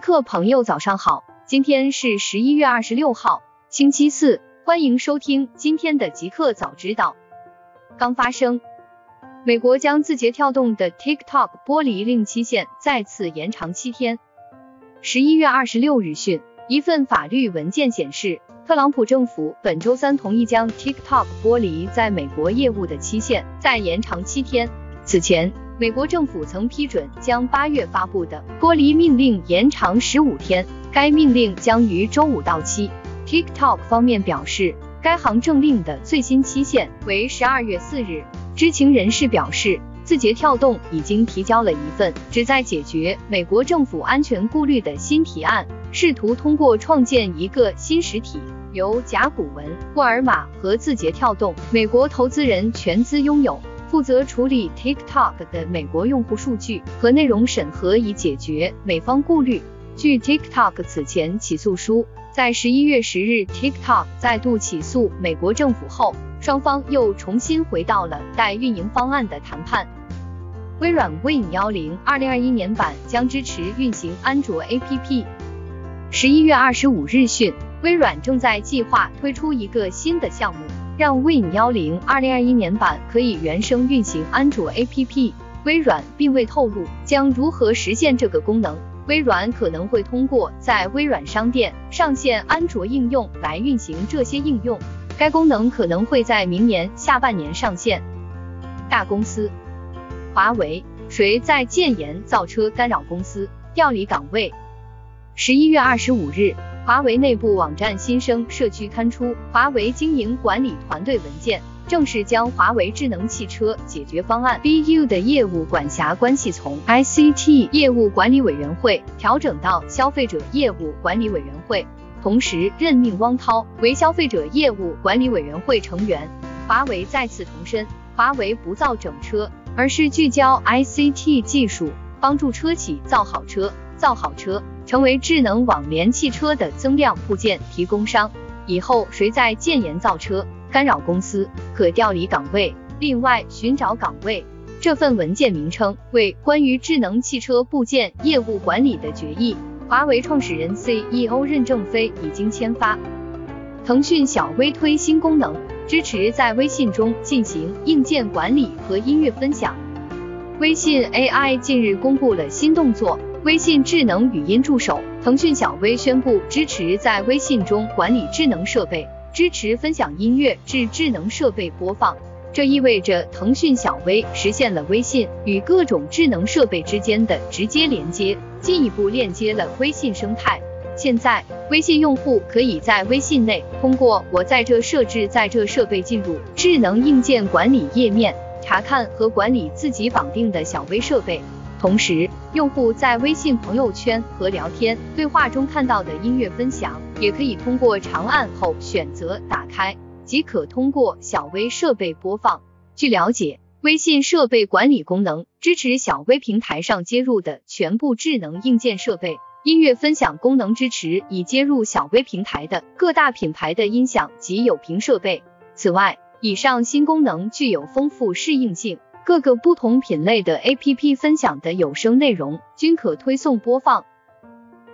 客朋友早上好，今天是十一月二十六号，星期四，欢迎收听今天的极客早知道。刚发生，美国将字节跳动的 TikTok 剥离令期限再次延长七天。十一月二十六日讯，一份法律文件显示，特朗普政府本周三同意将 TikTok 剥离在美国业务的期限再延长七天。此前。美国政府曾批准将八月发布的剥离命令延长十五天，该命令将于周五到期。TikTok 方面表示，该行政令的最新期限为十二月四日。知情人士表示，字节跳动已经提交了一份旨在解决美国政府安全顾虑的新提案，试图通过创建一个新实体，由甲骨文、沃尔玛和字节跳动美国投资人全资拥有。负责处理 TikTok 的美国用户数据和内容审核，以解决美方顾虑。据 TikTok 此前起诉书，在十一月十日，TikTok 再度起诉美国政府后，双方又重新回到了代运营方案的谈判。微软 Win 幺零二零二一年版将支持运行安卓 APP。十一月二十五日讯，微软正在计划推出一个新的项目。让 Win 幺零二零二一年版可以原生运行安卓 APP。微软并未透露将如何实现这个功能。微软可能会通过在微软商店上线安卓应用来运行这些应用。该功能可能会在明年下半年上线。大公司，华为，谁在建言造车干扰公司，调离岗位？十一月二十五日。华为内部网站新生社区刊出华为经营管理团队文件，正式将华为智能汽车解决方案 BU 的业务管辖关系从 ICT 业务管理委员会调整到消费者业务管理委员会，同时任命汪涛为消费者业务管理委员会成员。华为再次重申，华为不造整车，而是聚焦 ICT 技术，帮助车企造好车，造好车。成为智能网联汽车的增量部件提供商，以后谁在建言造车干扰公司，可调离岗位，另外寻找岗位。这份文件名称为关于智能汽车部件业务管理的决议。华为创始人 CEO 任正非已经签发。腾讯小微推新功能，支持在微信中进行硬件管理和音乐分享。微信 AI 近日公布了新动作。微信智能语音助手，腾讯小微宣布支持在微信中管理智能设备，支持分享音乐至智能设备播放。这意味着腾讯小微实现了微信与各种智能设备之间的直接连接，进一步链接了微信生态。现在，微信用户可以在微信内通过“我在这设置在这设备”进入智能硬件管理页面，查看和管理自己绑定的小微设备。同时，用户在微信朋友圈和聊天对话中看到的音乐分享，也可以通过长按后选择打开，即可通过小微设备播放。据了解，微信设备管理功能支持小微平台上接入的全部智能硬件设备，音乐分享功能支持已接入小微平台的各大品牌的音响及有屏设备。此外，以上新功能具有丰富适应性。各个不同品类的 APP 分享的有声内容均可推送播放。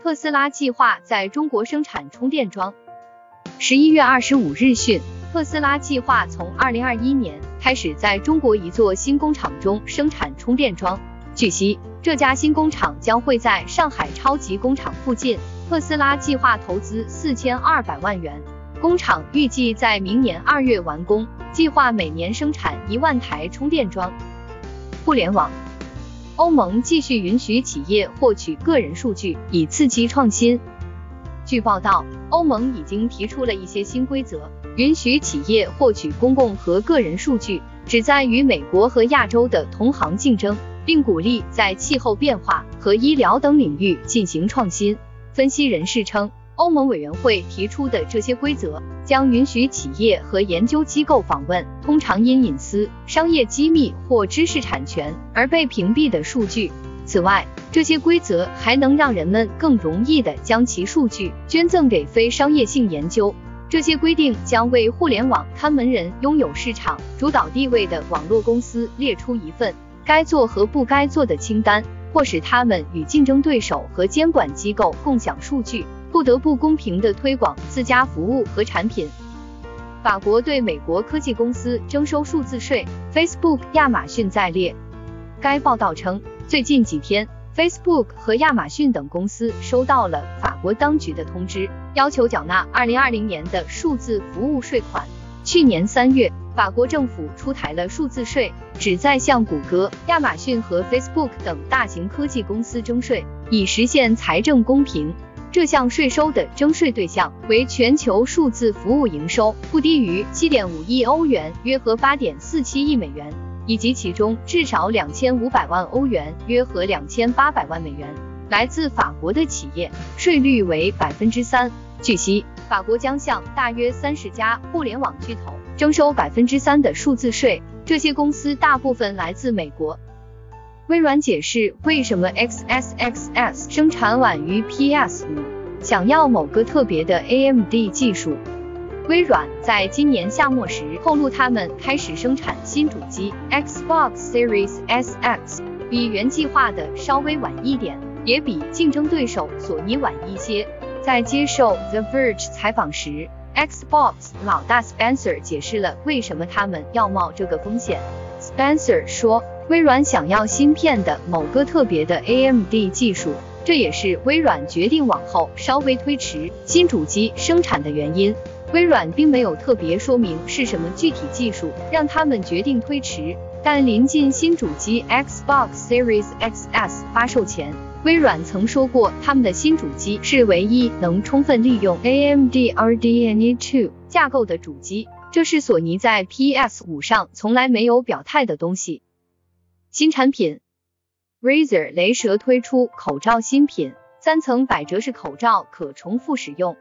特斯拉计划在中国生产充电桩。十一月二十五日讯，特斯拉计划从二零二一年开始在中国一座新工厂中生产充电桩。据悉，这家新工厂将会在上海超级工厂附近。特斯拉计划投资四千二百万元，工厂预计在明年二月完工。计划每年生产一万台充电桩。互联网，欧盟继续允许企业获取个人数据，以刺激创新。据报道，欧盟已经提出了一些新规则，允许企业获取公共和个人数据，旨在与美国和亚洲的同行竞争，并鼓励在气候变化和医疗等领域进行创新。分析人士称。欧盟委员会提出的这些规则将允许企业和研究机构访问通常因隐私、商业机密或知识产权而被屏蔽的数据。此外，这些规则还能让人们更容易地将其数据捐赠给非商业性研究。这些规定将为互联网看门人拥有市场主导地位的网络公司列出一份该做和不该做的清单。或使他们与竞争对手和监管机构共享数据，不得不公平地推广自家服务和产品。法国对美国科技公司征收数字税，Facebook、亚马逊在列。该报道称，最近几天，Facebook 和亚马逊等公司收到了法国当局的通知，要求缴纳2020年的数字服务税款。去年三月，法国政府出台了数字税，旨在向谷歌、亚马逊和 Facebook 等大型科技公司征税，以实现财政公平。这项税收的征税对象为全球数字服务营收不低于七点五亿欧元，约合八点四七亿美元，以及其中至少两千五百万欧元，约合两千八百万美元来自法国的企业，税率为百分之三。据悉，法国将向大约三十家互联网巨头征收百分之三的数字税，这些公司大部分来自美国。微软解释为什么 XSXS 生产晚于 PS5，想要某个特别的 AMD 技术。微软在今年夏末时透露，他们开始生产新主机 Xbox Series SX，比原计划的稍微晚一点，也比竞争对手索尼晚一些。在接受 The Verge 采访时，Xbox 老大 Spencer 解释了为什么他们要冒这个风险。Spencer 说。微软想要芯片的某个特别的 AMD 技术，这也是微软决定往后稍微推迟新主机生产的原因。微软并没有特别说明是什么具体技术让他们决定推迟，但临近新主机 Xbox Series XS 发售前，微软曾说过他们的新主机是唯一能充分利用 AMD RDNA 2架构的主机，这是索尼在 PS5 上从来没有表态的东西。新产品，Razer 雷蛇推出口罩新品，三层百褶式口罩可重复使用。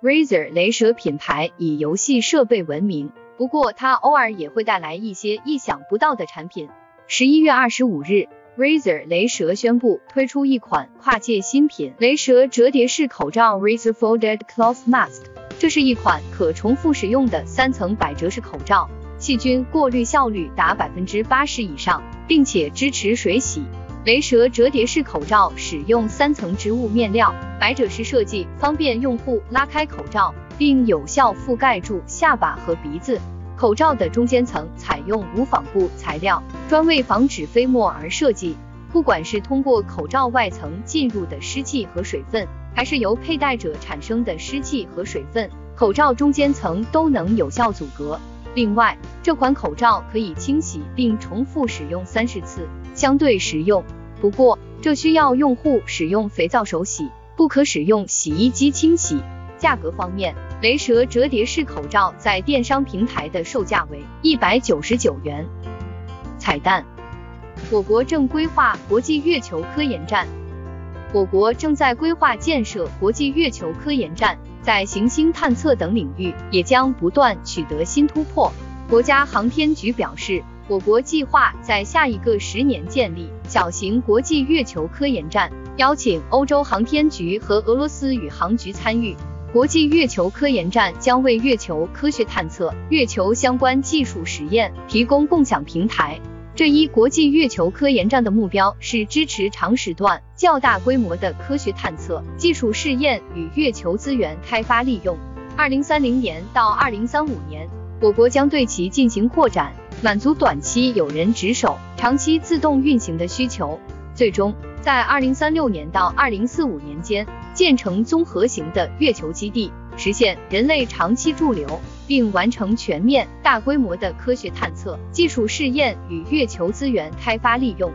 Razer 雷蛇品牌以游戏设备闻名，不过它偶尔也会带来一些意想不到的产品。十一月二十五日，Razer 雷蛇宣布推出一款跨界新品——雷蛇折叠式口罩 Razer Folded Cloth Mask。这是一款可重复使用的三层百褶式口罩。细菌过滤效率达百分之八十以上，并且支持水洗。雷蛇折叠式口罩使用三层织物面料，百褶式设计方便用户拉开口罩，并有效覆盖住下巴和鼻子。口罩的中间层采用无纺布材料，专为防止飞沫而设计。不管是通过口罩外层进入的湿气和水分，还是由佩戴者产生的湿气和水分，口罩中间层都能有效阻隔。另外，这款口罩可以清洗并重复使用三十次，相对实用。不过，这需要用户使用肥皂手洗，不可使用洗衣机清洗。价格方面，雷蛇折叠式口罩在电商平台的售价为一百九十九元。彩蛋：我国正规划国际月球科研站。我国正在规划建设国际月球科研站。在行星探测等领域，也将不断取得新突破。国家航天局表示，我国计划在下一个十年建立小型国际月球科研站，邀请欧洲航天局和俄罗斯宇航局参与。国际月球科研站将为月球科学探测、月球相关技术实验提供共享平台。这一国际月球科研站的目标是支持长时段、较大规模的科学探测、技术试验与月球资源开发利用。二零三零年到二零三五年，我国将对其进行扩展，满足短期有人值守、长期自动运行的需求。最终，在二零三六年到二零四五年间，建成综合型的月球基地。实现人类长期驻留，并完成全面、大规模的科学探测、技术试验与月球资源开发利用。